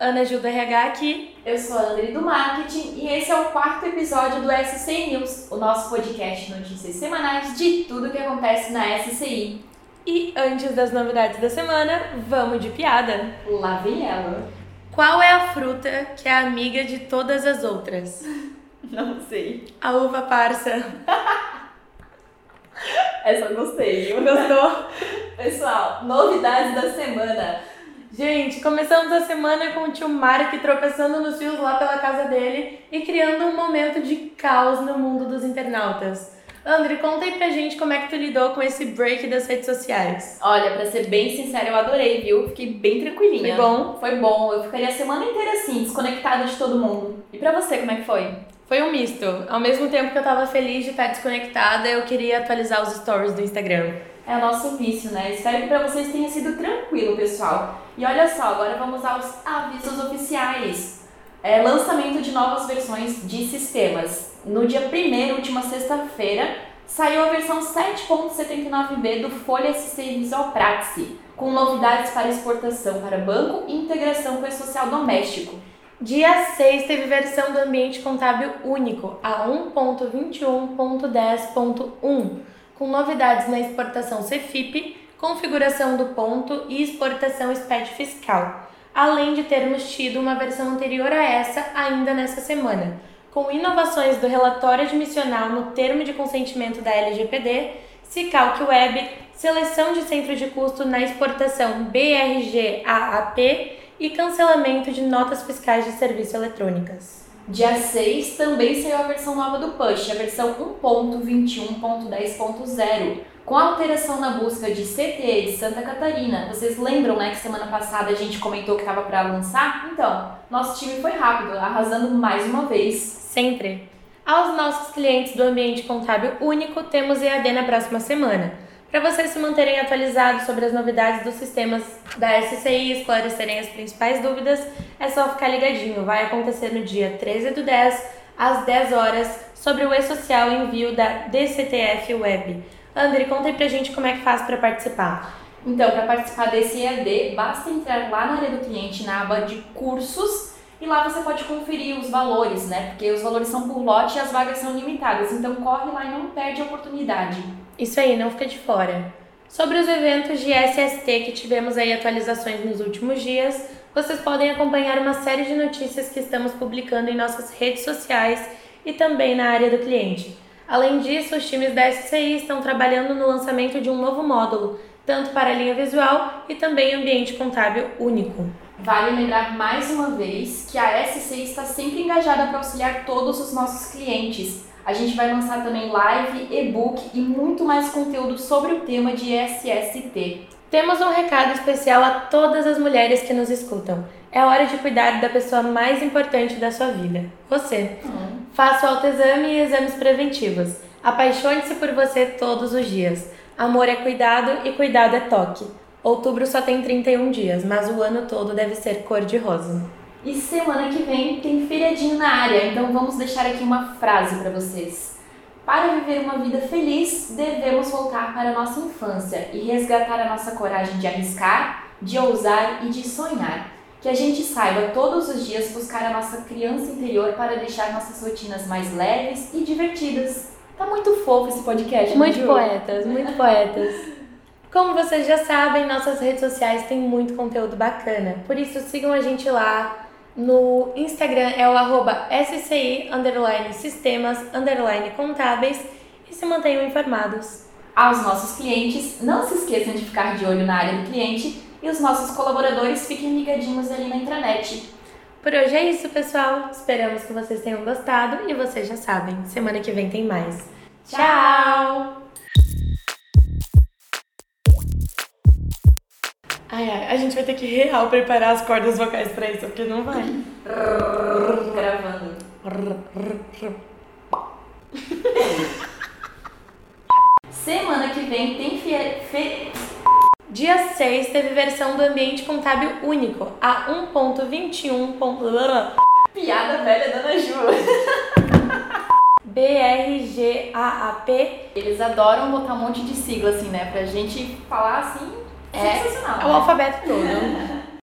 Ana Gil do RH aqui. Eu sou a André do Marketing e esse é o quarto episódio do SCI News, o nosso podcast de notícias semanais de tudo que acontece na SCI. E antes das novidades da semana, vamos de piada. Lá vem ela. Qual é a fruta que é amiga de todas as outras? Não sei. A uva parça. Essa eu gostei, viu? Gostou? Pessoal, novidades da semana. Gente, começamos a semana com o tio Mark tropeçando nos fios lá pela casa dele e criando um momento de caos no mundo dos internautas. André, conta aí pra gente como é que tu lidou com esse break das redes sociais. Olha, pra ser bem sincera, eu adorei, viu? Fiquei bem tranquilinha. Foi bom? Foi bom. Eu ficaria a semana inteira assim, desconectada de todo mundo. E pra você, como é que foi? Foi um misto. Ao mesmo tempo que eu tava feliz de estar desconectada, eu queria atualizar os stories do Instagram. É o nosso vício, né? Espero que pra vocês tenha sido tranquilo, pessoal. E olha só, agora vamos aos avisos oficiais. É, lançamento de novas versões de sistemas. No dia 1 última sexta-feira, saiu a versão 7.79b do Folha SC Visual Praxis, com novidades para exportação para banco e integração com o social doméstico. Dia 6 teve versão do ambiente contábil único, a 1.21.10.1, com novidades na exportação CFIP, configuração do ponto e exportação SPED fiscal, além de termos tido uma versão anterior a essa ainda nessa semana, com inovações do relatório admissional no termo de consentimento da LGPD, Cicalc Web, seleção de centro de custo na exportação BRG-AAP e cancelamento de notas fiscais de serviços eletrônicas. Dia 6 também saiu a versão nova do Push, a versão 1.21.10.0, com alteração na busca de CTE de Santa Catarina. Vocês lembram, né, que semana passada a gente comentou que estava para lançar? Então, nosso time foi rápido, arrasando mais uma vez. Sempre. Aos nossos clientes do ambiente contábil único, temos EAD na próxima semana. Para vocês se manterem atualizados sobre as novidades dos sistemas da SCI e esclarecerem as principais dúvidas, é só ficar ligadinho. Vai acontecer no dia 13 do 10, às 10 horas, sobre o e-social envio da DCTF Web. André, conta aí pra gente como é que faz para participar. Então, para participar desse EAD, basta entrar lá na área do cliente, na aba de cursos, e lá você pode conferir os valores, né? Porque os valores são por lote e as vagas são limitadas. Então, corre lá e não perde a oportunidade. Isso aí, não fica de fora. Sobre os eventos de SST que tivemos aí atualizações nos últimos dias, vocês podem acompanhar uma série de notícias que estamos publicando em nossas redes sociais e também na área do cliente. Além disso, os times da SCI estão trabalhando no lançamento de um novo módulo, tanto para a linha visual e também ambiente contábil único. Vale lembrar mais uma vez que a SCI está sempre engajada para auxiliar todos os nossos clientes a gente vai lançar também live, e-book e muito mais conteúdo sobre o tema de SST. Temos um recado especial a todas as mulheres que nos escutam. É hora de cuidar da pessoa mais importante da sua vida, você. Uhum. Faça o autoexame e exames preventivos. Apaixone-se por você todos os dias. Amor é cuidado e cuidado é toque. Outubro só tem 31 dias, mas o ano todo deve ser cor-de-rosa. E semana que vem tem na área, então vamos deixar aqui uma frase para vocês. Para viver uma vida feliz, devemos voltar para a nossa infância e resgatar a nossa coragem de arriscar, de ousar e de sonhar. Que a gente saiba todos os dias buscar a nossa criança interior para deixar nossas rotinas mais leves e divertidas. Tá muito fofo esse podcast, Muito poetas, muito poetas. Como vocês já sabem, nossas redes sociais têm muito conteúdo bacana. Por isso, sigam a gente lá, no Instagram é o arroba SCI underline sistemas underline contábeis e se mantenham informados. Aos nossos clientes, não se esqueçam de ficar de olho na área do cliente e os nossos colaboradores fiquem ligadinhos ali na intranet. Por hoje é isso, pessoal. Esperamos que vocês tenham gostado e vocês já sabem, semana que vem tem mais. Tchau! Ai, ai, a gente vai ter que real preparar as cordas vocais pra isso, porque não vai. Gravando. Semana que vem tem fe... fe... Dia 6 teve versão do ambiente contábil único, a 1.21. Piada velha da Ana Ju. BRGAAP. Eles adoram botar um monte de sigla assim, né? Pra gente falar assim é, sensacional. É o alfabeto todo.